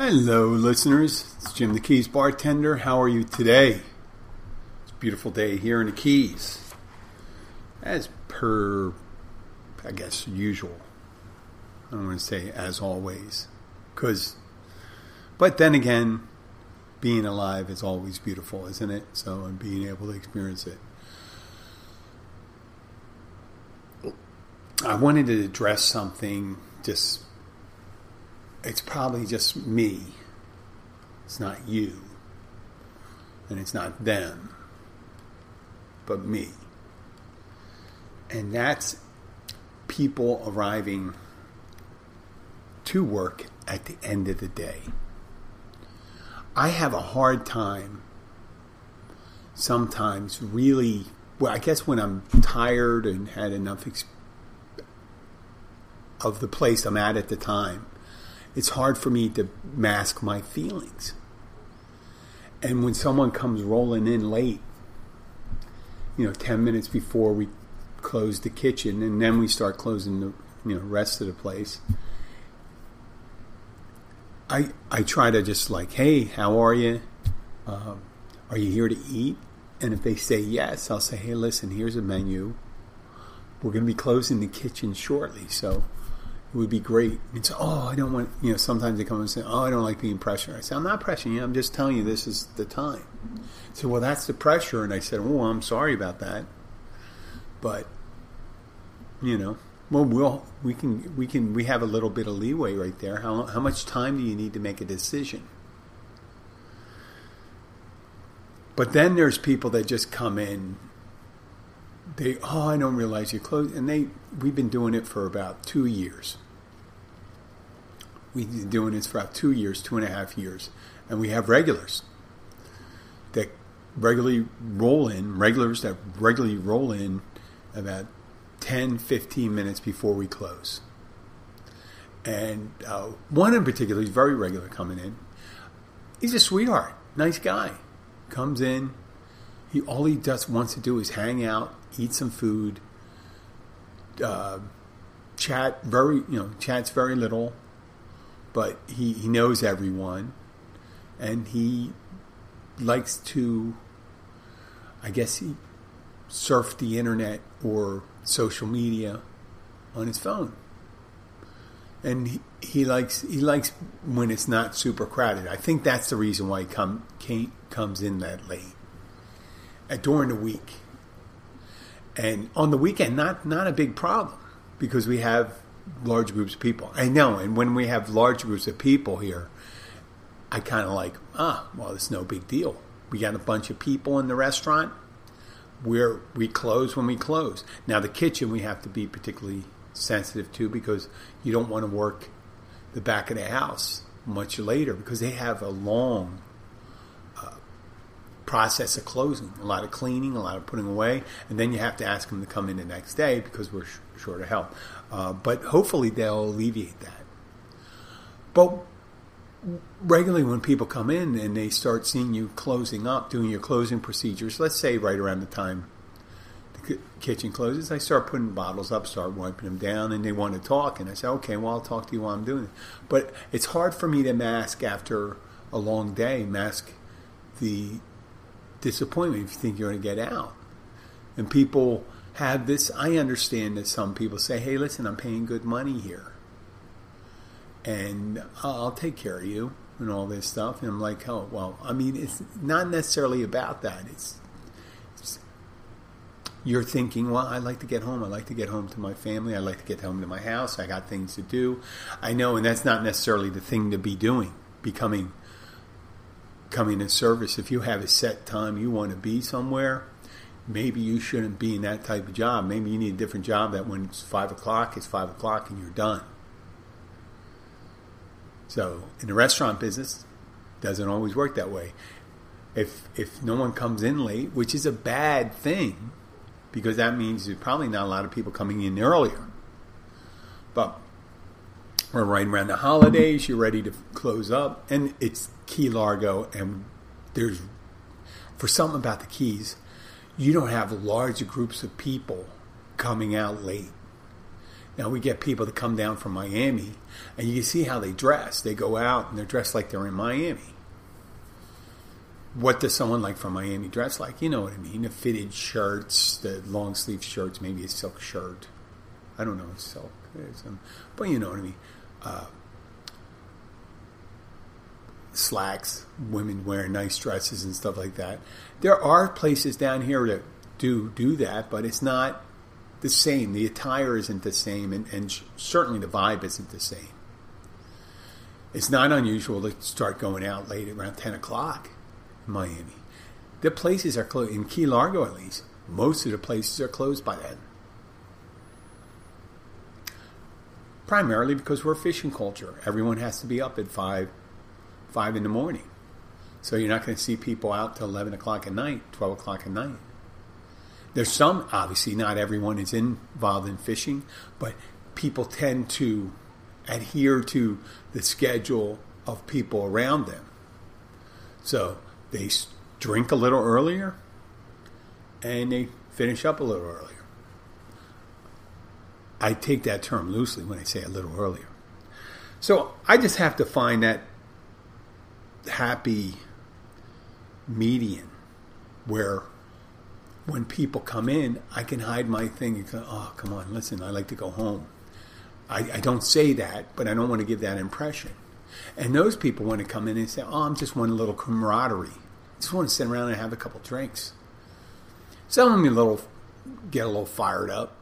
Hello, listeners. It's Jim the Keys bartender. How are you today? It's a beautiful day here in the Keys. As per, I guess, usual. I don't want to say as always. Because, but then again, being alive is always beautiful, isn't it? So, and being able to experience it. I wanted to address something just it's probably just me. It's not you. And it's not them. But me. And that's people arriving to work at the end of the day. I have a hard time sometimes really well I guess when I'm tired and had enough of the place I'm at at the time it's hard for me to mask my feelings. And when someone comes rolling in late, you know, 10 minutes before we close the kitchen and then we start closing the you know rest of the place, I I try to just like, hey, how are you? Um, are you here to eat? And if they say yes, I'll say, hey, listen, here's a menu. We're going to be closing the kitchen shortly, so it would be great. It's oh, I don't want you know. Sometimes they come and say, oh, I don't like being pressured. I say, I'm not pressuring you. I'm just telling you this is the time. So well, that's the pressure. And I said, oh, I'm sorry about that, but you know, well, we'll we can we can we have a little bit of leeway right there. How how much time do you need to make a decision? But then there's people that just come in they oh I don't realize you closed and they we've been doing it for about two years. We've been doing this for about two years, two and a half years, and we have regulars that regularly roll in, regulars that regularly roll in about 10, 15 minutes before we close. And uh, one in particular, he's very regular coming in. He's a sweetheart, nice guy. Comes in, he all he just wants to do is hang out, eat some food, uh, chat. Very you know chats very little, but he he knows everyone, and he likes to. I guess he surf the internet or social media on his phone. And he, he likes he likes when it's not super crowded. I think that's the reason why he come came, comes in that late during the week. And on the weekend, not not a big problem because we have large groups of people. I know, and when we have large groups of people here, I kind of like, ah, well, it's no big deal. We got a bunch of people in the restaurant. Where we close when we close. Now the kitchen we have to be particularly sensitive to because you don't want to work the back of the house much later because they have a long process of closing, a lot of cleaning, a lot of putting away, and then you have to ask them to come in the next day because we're sh- short of help. Uh, but hopefully they'll alleviate that. But regularly when people come in and they start seeing you closing up, doing your closing procedures, let's say right around the time the kitchen closes, I start putting bottles up, start wiping them down, and they want to talk. And I say, okay, well, I'll talk to you while I'm doing it. But it's hard for me to mask after a long day, mask the disappointment if you think you're going to get out. And people have this. I understand that some people say, hey, listen, I'm paying good money here. And I'll take care of you and all this stuff. And I'm like, oh, well, I mean, it's not necessarily about that. It's, it's you're thinking, well, I like to get home. I like to get home to my family. I like to get home to my house. I got things to do. I know, and that's not necessarily the thing to be doing, becoming coming in service, if you have a set time you want to be somewhere, maybe you shouldn't be in that type of job. Maybe you need a different job that when it's five o'clock, it's five o'clock and you're done. So in the restaurant business, doesn't always work that way. If if no one comes in late, which is a bad thing, because that means there's probably not a lot of people coming in earlier. But we're right around the holidays. You're ready to close up, and it's Key Largo, and there's for something about the Keys, you don't have large groups of people coming out late. Now we get people that come down from Miami, and you can see how they dress. They go out and they're dressed like they're in Miami. What does someone like from Miami dress like? You know what I mean. The fitted shirts, the long sleeve shirts, maybe a silk shirt. I don't know, silk. Um, but you know what I mean. Uh, slacks, women wearing nice dresses and stuff like that. There are places down here that do do that, but it's not the same. The attire isn't the same, and, and certainly the vibe isn't the same. It's not unusual to start going out late around 10 o'clock in Miami. The places are closed, in Key Largo at least, most of the places are closed by then. Primarily because we're a fishing culture. Everyone has to be up at 5, 5 in the morning. So you're not going to see people out till 11 o'clock at night, 12 o'clock at night. There's some, obviously, not everyone is involved in fishing, but people tend to adhere to the schedule of people around them. So they drink a little earlier and they finish up a little earlier. I take that term loosely when I say a little earlier. So I just have to find that happy median where when people come in, I can hide my thing and go, oh, come on, listen, I like to go home. I, I don't say that, but I don't want to give that impression. And those people want to come in and say, oh, I'm just one little camaraderie. I just want to sit around and have a couple drinks. Some of them a little, get a little fired up.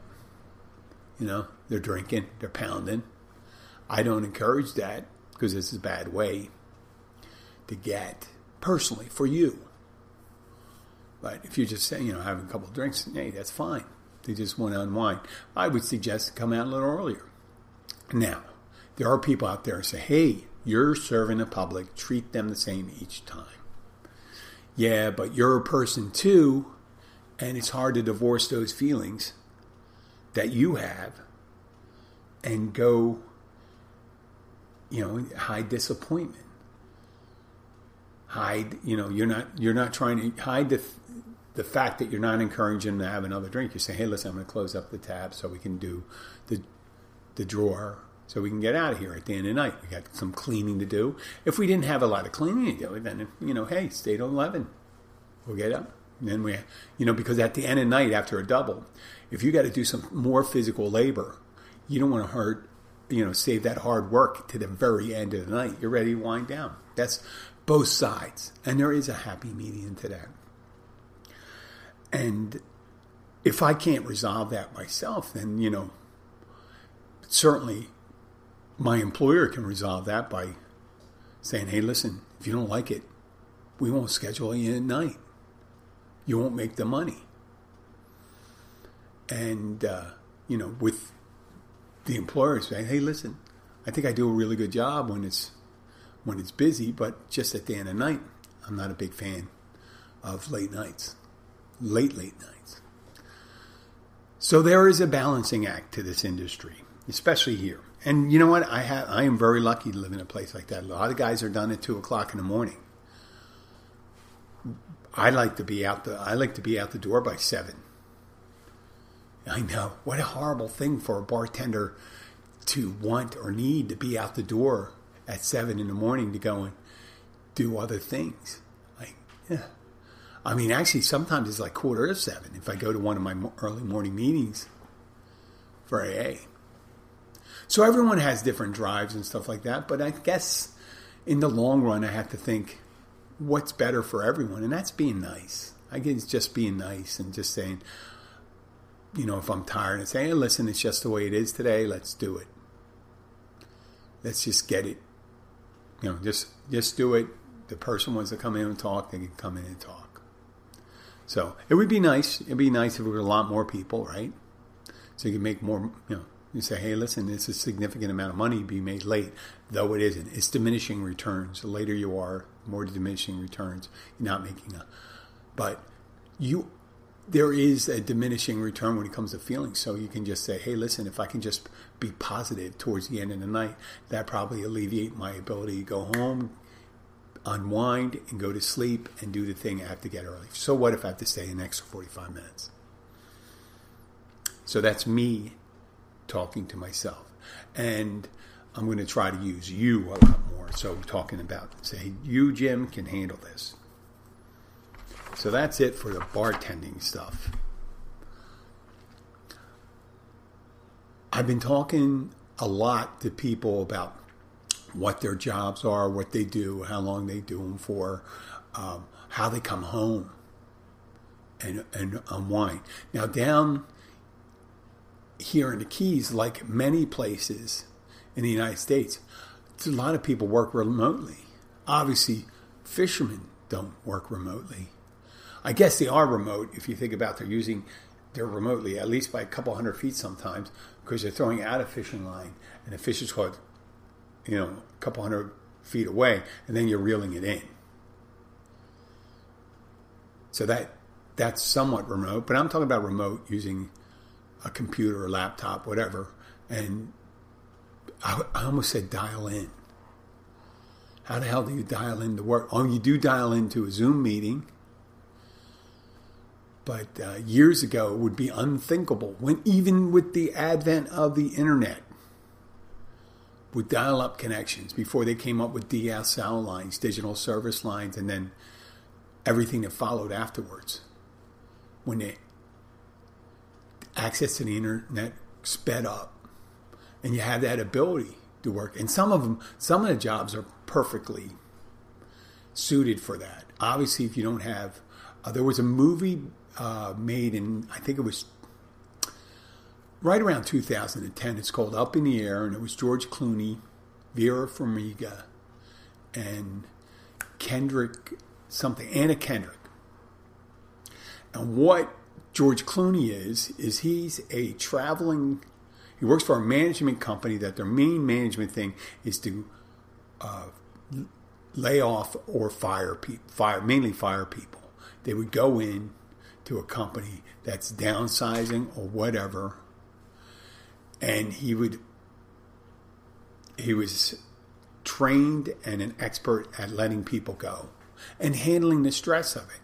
You know, they're drinking, they're pounding. I don't encourage that because it's a bad way to get personally for you. But if you're just you know, having a couple drinks, hey, that's fine. They just want to unwind. I would suggest to come out a little earlier. Now, there are people out there who say, hey, you're serving the public, treat them the same each time. Yeah, but you're a person too, and it's hard to divorce those feelings that you have and go, you know, hide disappointment. Hide, you know, you're not you're not trying to hide the the fact that you're not encouraging them to have another drink, you say, "Hey, listen, I'm going to close up the tab so we can do the the drawer, so we can get out of here at the end of the night. We got some cleaning to do. If we didn't have a lot of cleaning to do, then you know, hey, stay till eleven. We'll get up, and then we, you know, because at the end of the night after a double, if you got to do some more physical labor, you don't want to hurt, you know, save that hard work to the very end of the night. You're ready to wind down. That's both sides, and there is a happy medium to that. And if I can't resolve that myself, then, you know, certainly my employer can resolve that by saying, hey, listen, if you don't like it, we won't schedule you at night. You won't make the money. And, uh, you know, with the employer saying, hey, listen, I think I do a really good job when it's when it's busy, but just at the end of night, I'm not a big fan of late nights late, late nights. So there is a balancing act to this industry, especially here. And you know what? I have I am very lucky to live in a place like that. A lot of guys are done at two o'clock in the morning. I like to be out the I like to be out the door by seven. I know what a horrible thing for a bartender to want or need to be out the door at seven in the morning to go and do other things. Like, yeah, I mean, actually, sometimes it's like quarter of seven if I go to one of my early morning meetings for AA. So everyone has different drives and stuff like that, but I guess in the long run, I have to think what's better for everyone, and that's being nice. I guess just being nice and just saying, you know, if I'm tired and saying, hey, listen, it's just the way it is today, let's do it. Let's just get it. You know, just just do it. The person wants to come in and talk, they can come in and talk. So it would be nice. It'd be nice if there were a lot more people, right? So you can make more, you know, you say, hey, listen, it's a significant amount of money to be made late, though it isn't. It's diminishing returns. The later you are, more diminishing returns. You're not making a, but you, there is a diminishing return when it comes to feelings. So you can just say, hey, listen, if I can just be positive towards the end of the night, that probably alleviate my ability to go home, unwind and go to sleep and do the thing I have to get early. So what if I have to stay an extra 45 minutes? So that's me talking to myself. And I'm going to try to use you a lot more. So, talking about, say, you, Jim, can handle this. So, that's it for the bartending stuff. I've been talking a lot to people about what their jobs are, what they do, how long they do them for, um, how they come home and, and unwind. Now, down here in the Keys, like many places in the United States, a lot of people work remotely. Obviously, fishermen don't work remotely. I guess they are remote if you think about they're using they're remotely at least by a couple hundred feet sometimes because they're throwing out a fishing line and the fish is caught you know a couple hundred feet away and then you're reeling it in. So that that's somewhat remote, but I'm talking about remote using a computer or laptop, whatever, and I, I almost said dial in. How the hell do you dial in to work? Oh, you do dial into a Zoom meeting, but uh, years ago it would be unthinkable when even with the advent of the internet, with dial-up connections before they came up with DSL lines, digital service lines, and then everything that followed afterwards when the access to the internet sped up and you have that ability to work. And some of them, some of the jobs are perfectly suited for that. Obviously, if you don't have, uh, there was a movie uh, made in, I think it was right around 2010. It's called Up in the Air, and it was George Clooney, Vera Farmiga, and Kendrick something, Anna Kendrick. And what George Clooney is, is he's a traveling, he works for a management company that their main management thing is to uh, lay off or fire people, fire, mainly fire people. They would go in to a company that's downsizing or whatever, and he would, he was trained and an expert at letting people go and handling the stress of it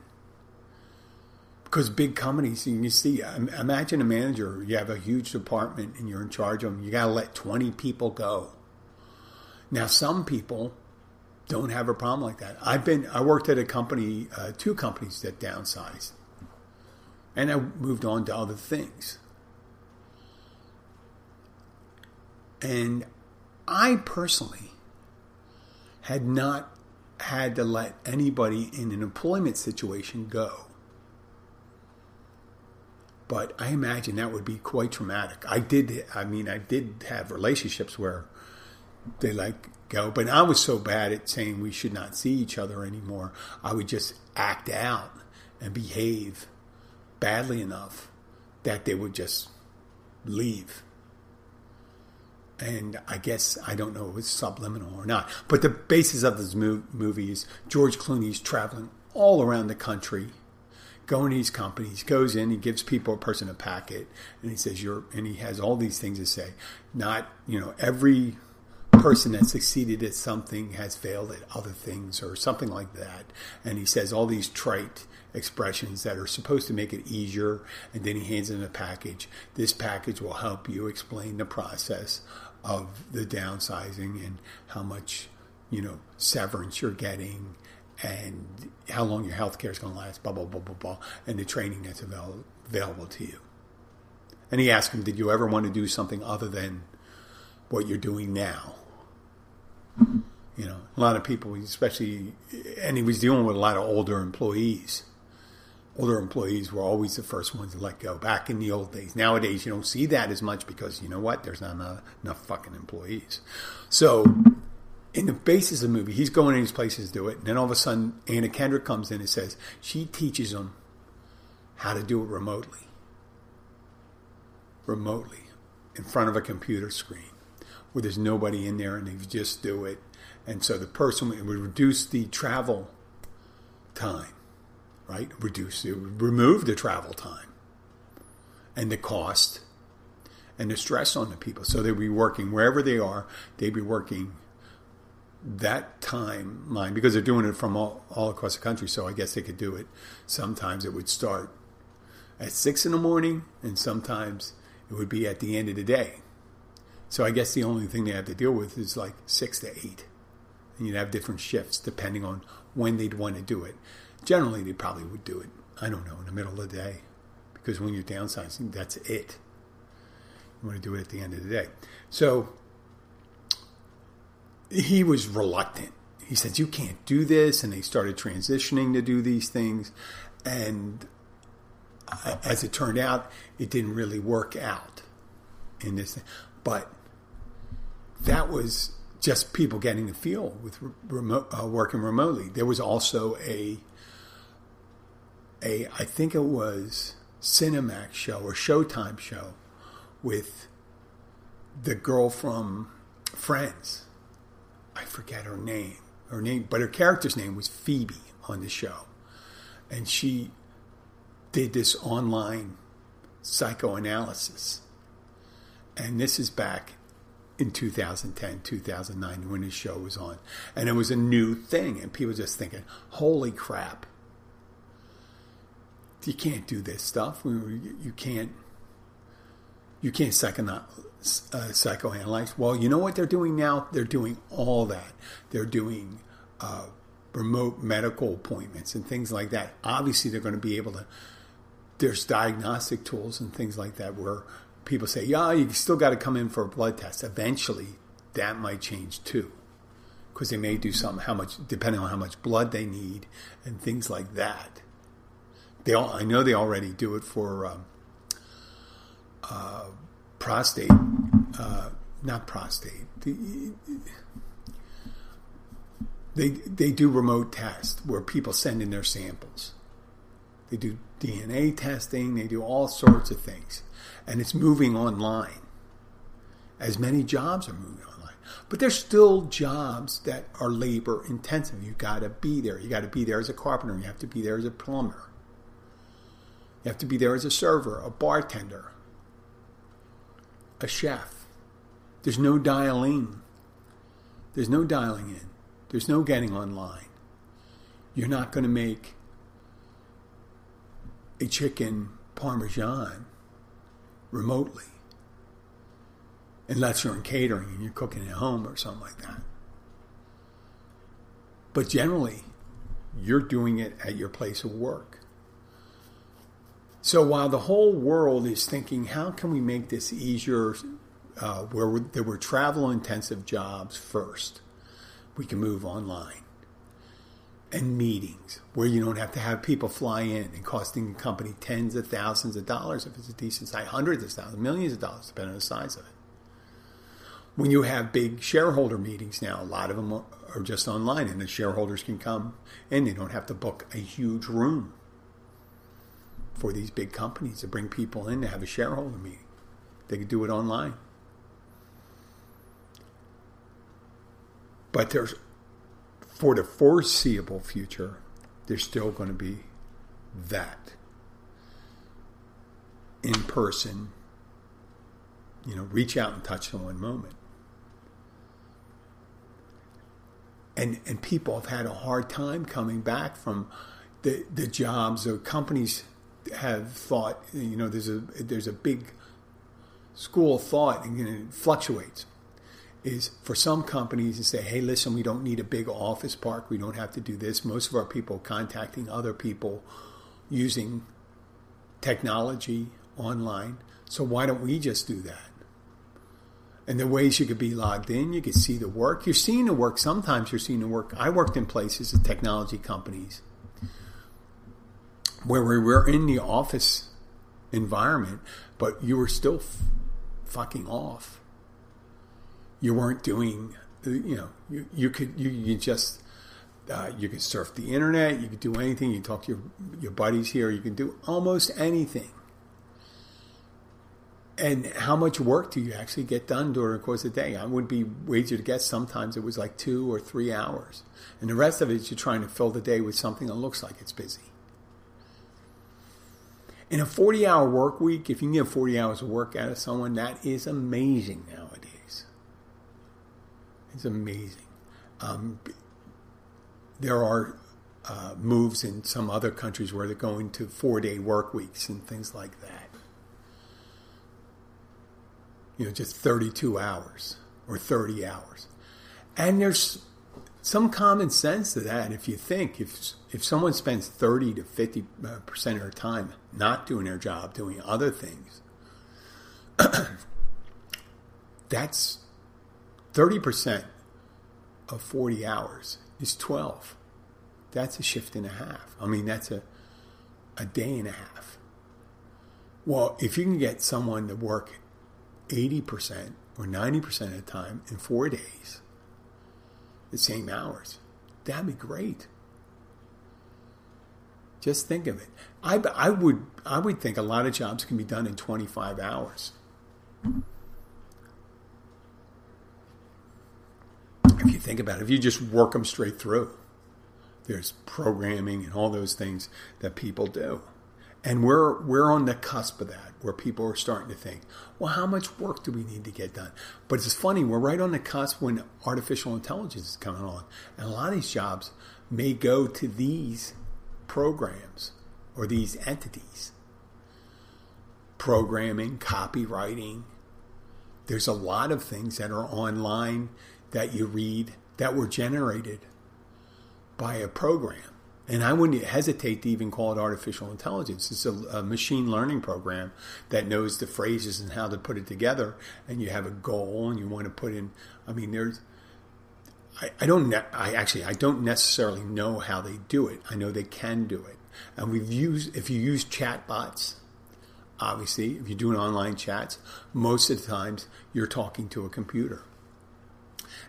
because big companies, you see, imagine a manager, you have a huge department and you're in charge of them, you got to let 20 people go. Now, some people don't have a problem like that. I've been, I worked at a company, uh, two companies that downsized, and I moved on to other things. And I personally had not had to let anybody in an employment situation go but I imagine that would be quite traumatic. I did, I mean, I did have relationships where they like go, but I was so bad at saying we should not see each other anymore. I would just act out and behave badly enough that they would just leave. And I guess I don't know if it's subliminal or not. But the basis of this movie is George Clooney's traveling all around the country going to these companies, goes in, he gives people a person a packet, and he says you're, and he has all these things to say. Not, you know, every person that succeeded at something has failed at other things or something like that. And he says all these trite expressions that are supposed to make it easier. And then he hands in a package. This package will help you explain the process of the downsizing and how much, you know, severance you're getting and how long your health care is going to last, blah, blah, blah, blah, blah, and the training that's avail- available to you. And he asked him, Did you ever want to do something other than what you're doing now? You know, a lot of people, especially, and he was dealing with a lot of older employees. Older employees were always the first ones to let go back in the old days. Nowadays, you don't see that as much because you know what? There's not enough, enough fucking employees. So in the basis of the movie, he's going in these places to do it. And then all of a sudden, Anna Kendrick comes in and says she teaches him how to do it remotely. Remotely. In front of a computer screen where there's nobody in there and they just do it. And so the person would reduce the travel time, right? Reduce remove the travel time and the cost and the stress on the people. So they'd be working wherever they are, they'd be working that timeline because they're doing it from all, all across the country. So I guess they could do it. Sometimes it would start at six in the morning, and sometimes it would be at the end of the day. So I guess the only thing they have to deal with is like six to eight. And you'd have different shifts depending on when they'd want to do it. Generally, they probably would do it, I don't know, in the middle of the day. Because when you're downsizing, that's it. You want to do it at the end of the day. So he was reluctant. He said, You can't do this. And they started transitioning to do these things. And as it turned out, it didn't really work out in this. But that was just people getting the feel with remote, uh, working remotely. There was also a a I think it was Cinemax show or Showtime show with the girl from Friends. I forget her name. Her name, but her character's name was Phoebe on the show, and she did this online psychoanalysis. And this is back in 2010, 2009 when his show was on. And it was a new thing. And people just thinking, holy crap. You can't do this stuff. You can't. You can't psychoanalyze, uh, psychoanalyze. Well, you know what they're doing now? They're doing all that. They're doing uh, remote medical appointments and things like that. Obviously, they're going to be able to. There's diagnostic tools and things like that where people say, yeah, you still got to come in for a blood test. Eventually, that might change too. Because they may do something, how much, depending on how much blood they need and things like that. They all, I know they already do it for um, uh, prostate, uh, not prostate. They, they do remote tests where people send in their samples. They do DNA testing, they do all sorts of things and it's moving online. As many jobs are moving online. But there's still jobs that are labor intensive. You got to be there. You got to be there as a carpenter. You have to be there as a plumber. You have to be there as a server, a bartender, a chef. There's no dialing. There's no dialing in. There's no getting online. You're not going to make a chicken parmesan remotely. Unless you're in catering and you're cooking at home or something like that. But generally, you're doing it at your place of work. So while the whole world is thinking, how can we make this easier, uh, where there were travel intensive jobs first, we can move online and meetings where you don't have to have people fly in and costing the company tens of thousands of dollars if it's a decent size, hundreds of thousands, millions of dollars, depending on the size of it. When you have big shareholder meetings now, a lot of them are just online and the shareholders can come and they don't have to book a huge room for these big companies to bring people in to have a shareholder meeting. They can do it online. But there's for the foreseeable future, there's still going to be that in person, you know, reach out and touch someone moment. And, and people have had a hard time coming back from the, the jobs or companies have thought, you know, there's a, there's a big school of thought and it fluctuates is for some companies to say, hey, listen, we don't need a big office park. We don't have to do this. Most of our people contacting other people using technology online. So why don't we just do that? And the ways you could be logged in, you could see the work. You're seeing the work. Sometimes you're seeing the work. I worked in places, of technology companies, where we were in the office environment, but you were still f- fucking off you weren't doing, you know, you, you could, you, you just, uh, you could surf the internet, you could do anything, you talk to your, your buddies here, you can do almost anything. And how much work do you actually get done during the course of the day? I would be wagered to guess sometimes it was like two or three hours. And the rest of it, you're trying to fill the day with something that looks like it's busy. In a 40 hour work week, if you can get 40 hours of work out of someone, that is amazing nowadays. It's amazing. Um, there are uh, moves in some other countries where they're going to four day work weeks and things like that. you know, just 32 hours or 30 hours. And there's some common sense to that. If you think if if someone spends 30 to 50 uh, percent of their time not doing their job, doing other things, that's 30 percent of 40 hours is 12. That's a shift and a half. I mean, that's a a day and a half. Well, if you can get someone to work 80% or 90% of the time in four days, the same hours, that'd be great. Just think of it. I, I would I would think a lot of jobs can be done in 25 hours. If you think about it, if you just work them straight through, there's programming and all those things that people do. And we're we're on the cusp of that, where people are starting to think, well, how much work do we need to get done? But it's funny, we're right on the cusp when artificial intelligence is coming on. And a lot of these jobs may go to these programs or these entities. Programming, copywriting. There's a lot of things that are online that you read that were generated by a program. And I wouldn't hesitate to even call it artificial intelligence. It's a, a, machine learning program that knows the phrases and how to put it together. And you have a goal, and you want to put in. I mean, there's. I, I don't. Ne- I actually. I don't necessarily know how they do it. I know they can do it. And we've used. If you use chatbots, obviously, if you're doing online chats, most of the times you're talking to a computer.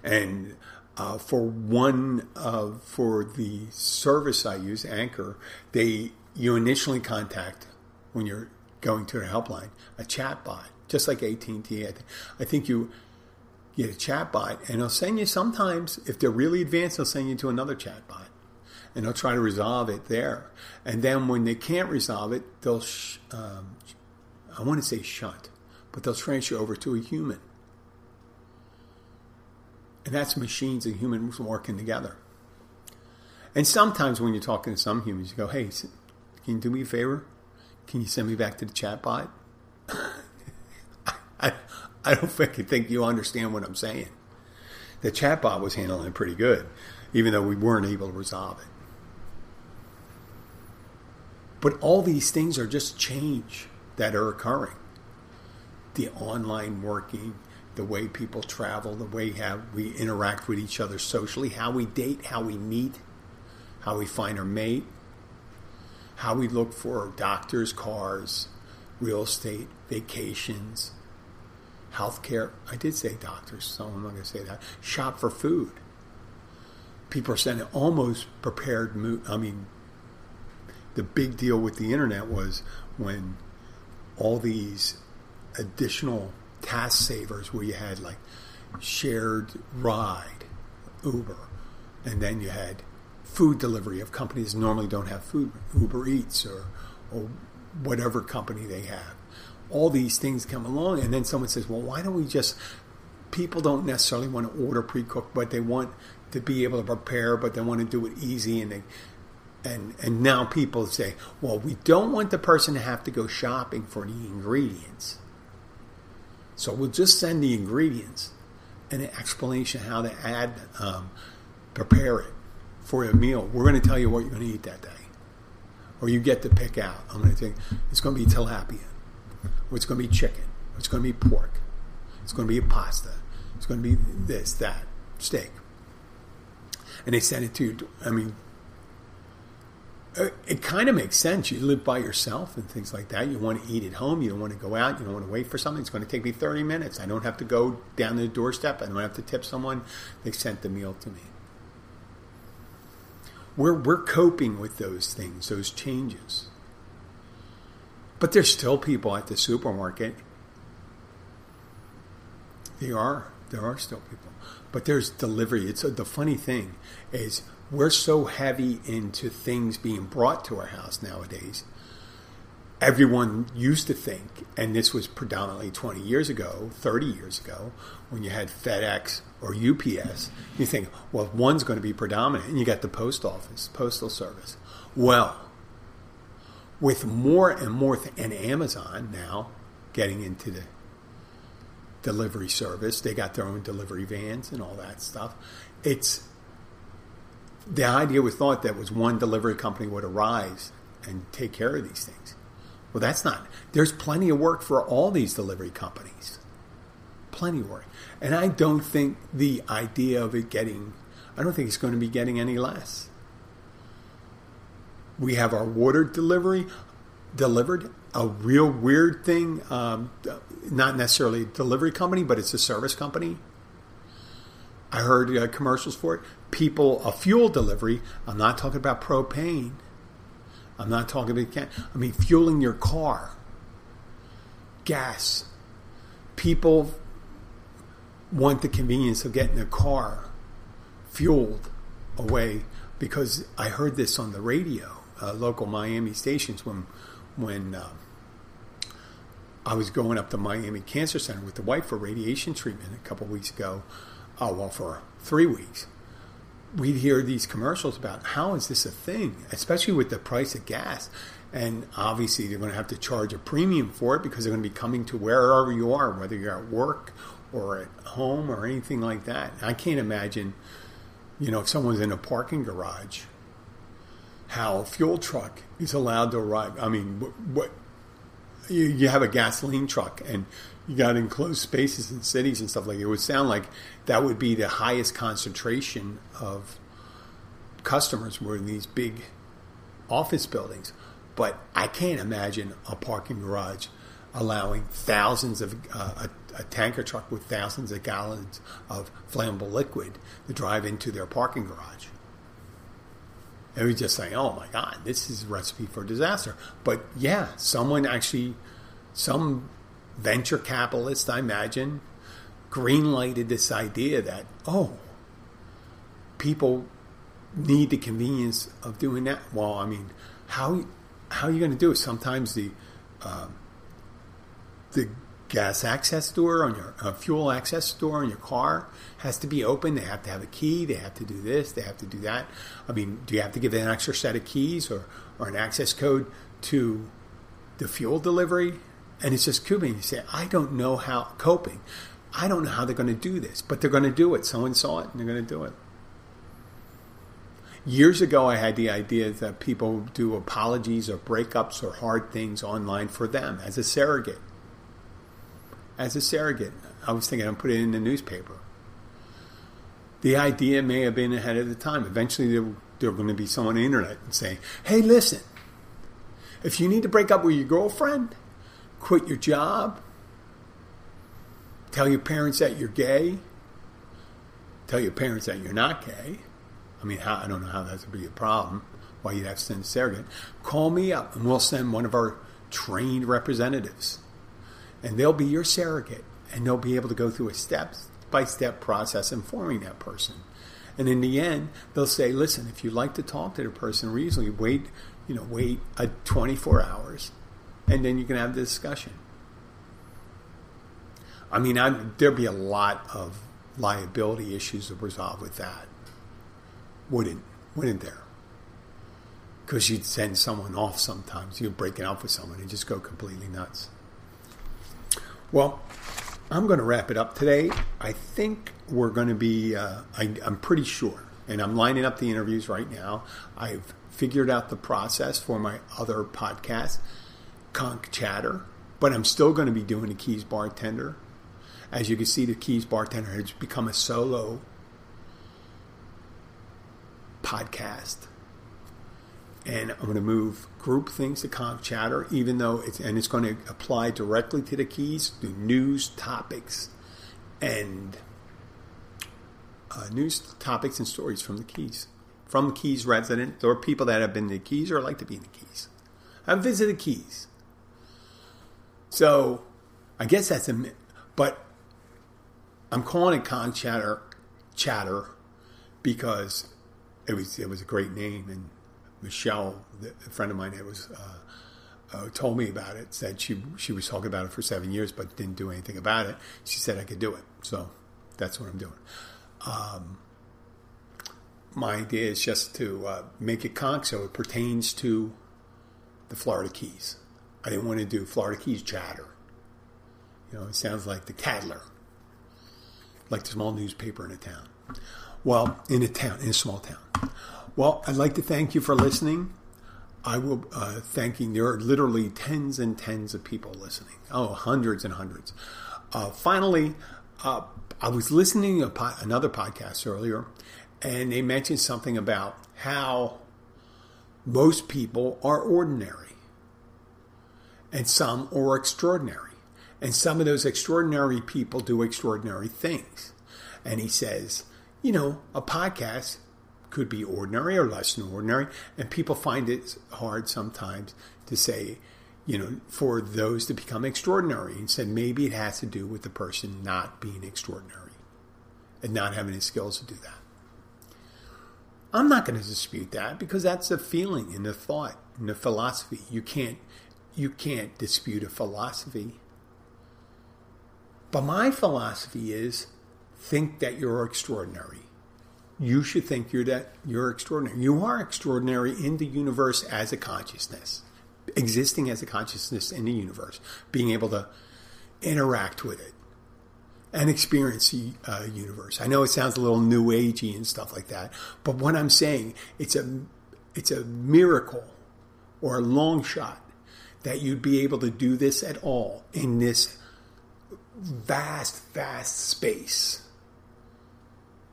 And uh, for one uh, for the service I use, Anchor, they you initially contact when you're going to a helpline a chat bot, just like AT&T. I, th- I think you get a chat bot, and they'll send you sometimes if they're really advanced, they'll send you to another chat bot, and they'll try to resolve it there. And then when they can't resolve it, they'll sh- um, I want to say shunt, but they'll transfer over to a human and that's machines and humans working together. And sometimes when you're talking to some humans, you go, hey, can you do me a favor? Can you send me back to the chat bot? I, I don't think you understand what I'm saying. The chatbot was handling it pretty good, even though we weren't able to resolve it. But all these things are just change that are occurring. The online working, the way people travel, the way we interact with each other socially, how we date, how we meet, how we find our mate, how we look for doctors, cars, real estate, vacations, healthcare. I did say doctors, so I'm not going to say that. Shop for food. People are sending almost prepared. I mean, the big deal with the internet was when all these additional task savers where you had like shared ride, Uber, and then you had food delivery of companies normally don't have food, Uber Eats or or whatever company they have. All these things come along, and then someone says, "Well, why don't we just?" People don't necessarily want to order pre-cooked, but they want to be able to prepare, but they want to do it easy, and they and and now people say, "Well, we don't want the person to have to go shopping for the ingredients." So we'll just send the ingredients and an explanation how to add, um, prepare it for a meal. We're going to tell you what you're going to eat that day. Or you get to pick out. I'm going to think it's going to be tilapia, or it's going to be chicken, it's going to be pork, it's going to be pasta, it's going to be this, that, steak. And they send it to you. I mean, uh, it kind of makes sense. You live by yourself and things like that. You want to eat at home. You don't want to go out. You don't want to wait for something. It's going to take me 30 minutes. I don't have to go down the doorstep. I don't have to tip someone. They sent the meal to me. We're, we're coping with those things, those changes. But there's still people at the supermarket. There are. There are still people. But there's delivery. It's a, the funny thing is we're so heavy into things being brought to our house nowadays. Everyone used to think, and this was predominantly 20 years ago, 30 years ago, when you had FedEx or UPS, you think, well, one's going to be predominant, and you got the post office, postal service. Well, with more and more, th- and Amazon now getting into the delivery service. They got their own delivery vans and all that stuff. It's the idea was thought that was one delivery company would arise and take care of these things. Well, that's not. There's plenty of work for all these delivery companies. Plenty of work. And I don't think the idea of it getting, I don't think it's going to be getting any less. We have our water delivery delivered. A real weird thing, um, not necessarily a delivery company, but it's a service company. I heard uh, commercials for it. People, a fuel delivery. I'm not talking about propane. I'm not talking about, I mean, fueling your car, gas. People want the convenience of getting a car fueled away because I heard this on the radio, uh, local Miami stations when when uh, I was going up to Miami Cancer Center with the wife for radiation treatment a couple weeks ago. Oh well, for three weeks, we'd hear these commercials about how is this a thing, especially with the price of gas. And obviously, they're going to have to charge a premium for it because they're going to be coming to wherever you are, whether you're at work or at home or anything like that. I can't imagine, you know, if someone's in a parking garage, how a fuel truck is allowed to arrive. I mean, what, you, you have a gasoline truck and you got enclosed spaces in cities and stuff like it. it would sound like that would be the highest concentration of customers were in these big office buildings. But I can't imagine a parking garage allowing thousands of uh, a, a, tanker truck with thousands of gallons of flammable liquid to drive into their parking garage. And we just say, "Oh my God, this is a recipe for disaster." But yeah, someone actually, some venture capitalist, I imagine, greenlighted this idea that oh, people need the convenience of doing that. Well, I mean, how how are you going to do it? Sometimes the uh, the gas access door on your uh, fuel access door on your car has to be open. They have to have a key. They have to do this. They have to do that. I mean, do you have to give an extra set of keys or, or an access code to the fuel delivery? And it's just coping. You say, I don't know how coping. I don't know how they're going to do this, but they're going to do it. Someone saw it and they're going to do it. Years ago, I had the idea that people do apologies or breakups or hard things online for them as a surrogate as a surrogate. I was thinking I'd put it in the newspaper. The idea may have been ahead of the time. Eventually, there, there were going to be someone on the internet and say, hey, listen, if you need to break up with your girlfriend, quit your job, tell your parents that you're gay, tell your parents that you're not gay. I mean, I don't know how that would be a problem. Why you'd have to send a surrogate. Call me up and we'll send one of our trained representatives and they'll be your surrogate and they'll be able to go through a step by step process informing that person. And in the end, they'll say, listen, if you'd like to talk to the person reasonably, wait, you know, wait a 24 hours and then you can have the discussion. I mean, i there'd be a lot of liability issues to resolve with that. Wouldn't, wouldn't there? Because you'd send someone off sometimes. You're breaking out with someone and just go completely nuts. Well, I'm going to wrap it up today. I think we're going to be, uh, I, I'm pretty sure, and I'm lining up the interviews right now. I've figured out the process for my other podcast, Conch Chatter, but I'm still going to be doing the Keys Bartender. As you can see, the Keys Bartender has become a solo podcast and I'm going to move group things to Conch Chatter, even though it's and it's going to apply directly to the keys, the news topics, and uh, news topics and stories from the keys, from Keys residents or people that have been to the keys or like to be in the keys. I've visited keys, so I guess that's a. But I'm calling it Conch Chatter, Chatter, because it was it was a great name and Michelle, a friend of mine that was uh, uh, told me about it, said she she was talking about it for seven years but didn't do anything about it. She said I could do it, so that's what I'm doing. Um, my idea is just to uh, make it conch so it pertains to the Florida Keys. I didn't want to do Florida Keys chatter. You know, it sounds like the Tattler, like the small newspaper in a town. Well, in a town, in a small town. Well, I'd like to thank you for listening. I will uh, thanking. There are literally tens and tens of people listening. Oh, hundreds and hundreds. Uh, finally, uh, I was listening to po- another podcast earlier, and they mentioned something about how most people are ordinary, and some are extraordinary, and some of those extraordinary people do extraordinary things. And he says, you know, a podcast could be ordinary or less than ordinary, and people find it hard sometimes to say, you know, for those to become extraordinary. And said maybe it has to do with the person not being extraordinary and not having the skills to do that. I'm not going to dispute that because that's a feeling and a thought and a philosophy. You can't you can't dispute a philosophy. But my philosophy is think that you're extraordinary you should think you're that you're extraordinary. You are extraordinary in the universe as a consciousness, existing as a consciousness in the universe, being able to interact with it and experience the uh, universe. I know it sounds a little new agey and stuff like that, but what I'm saying, it's a it's a miracle or a long shot that you'd be able to do this at all in this vast, vast space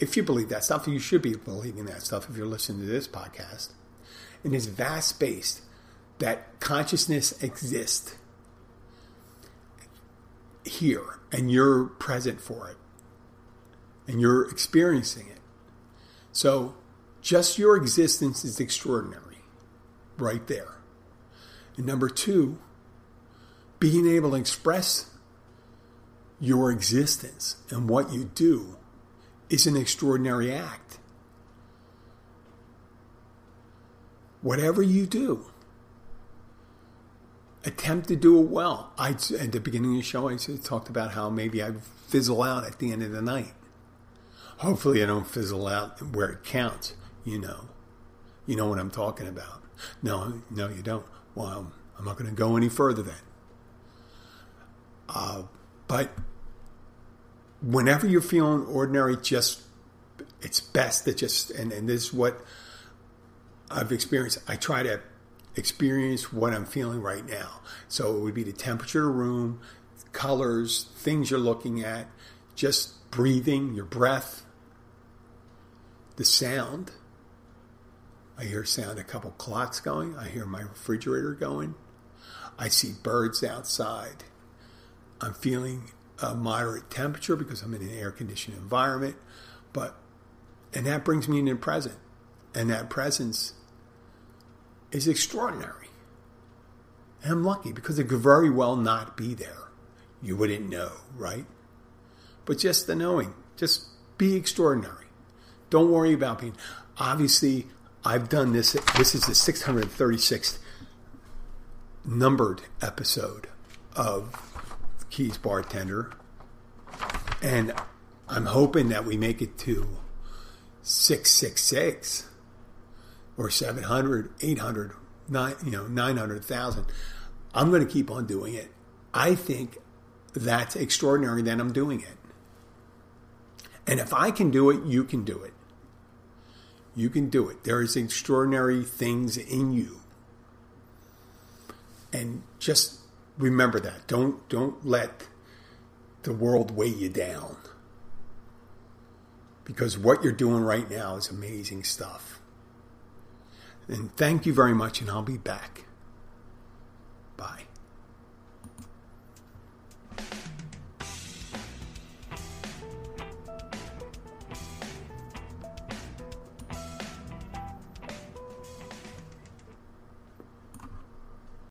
if you believe that stuff, you should be believing that stuff if you're listening to this podcast. In this vast space that consciousness exists here and you're present for it and you're experiencing it. So just your existence is extraordinary right there. And number two, being able to express your existence and what you do is an extraordinary act. Whatever you do, attempt to do it well. I at the beginning of the show, I talked about how maybe I fizzle out at the end of the night. Hopefully, I don't fizzle out where it counts. You know, you know what I'm talking about. No, no, you don't. Well, I'm not going to go any further then. Uh, but whenever you're feeling ordinary, just it's best to just and, and this is what I've experienced. I try to experience what I'm feeling right now. So it would be the temperature of the room, colors, things you're looking at, just breathing, your breath, the sound. I hear sound a couple clocks going. I hear my refrigerator going. I see birds outside. I'm feeling a moderate temperature because I'm in an air conditioned environment. But, and that brings me into the present. And that presence is extraordinary. And I'm lucky because it could very well not be there. You wouldn't know, right? But just the knowing, just be extraordinary. Don't worry about being. Obviously, I've done this. This is the 636th numbered episode of Keys bartender. And I'm hoping that we make it to 666 or 700, 800, nine, you know, 900,000. I'm going to keep on doing it. I think that's extraordinary that I'm doing it. And if I can do it, you can do it. You can do it. There is extraordinary things in you. And just remember that. Don't don't let the world weigh you down. Because what you're doing right now is amazing stuff. And thank you very much, and I'll be back. Bye.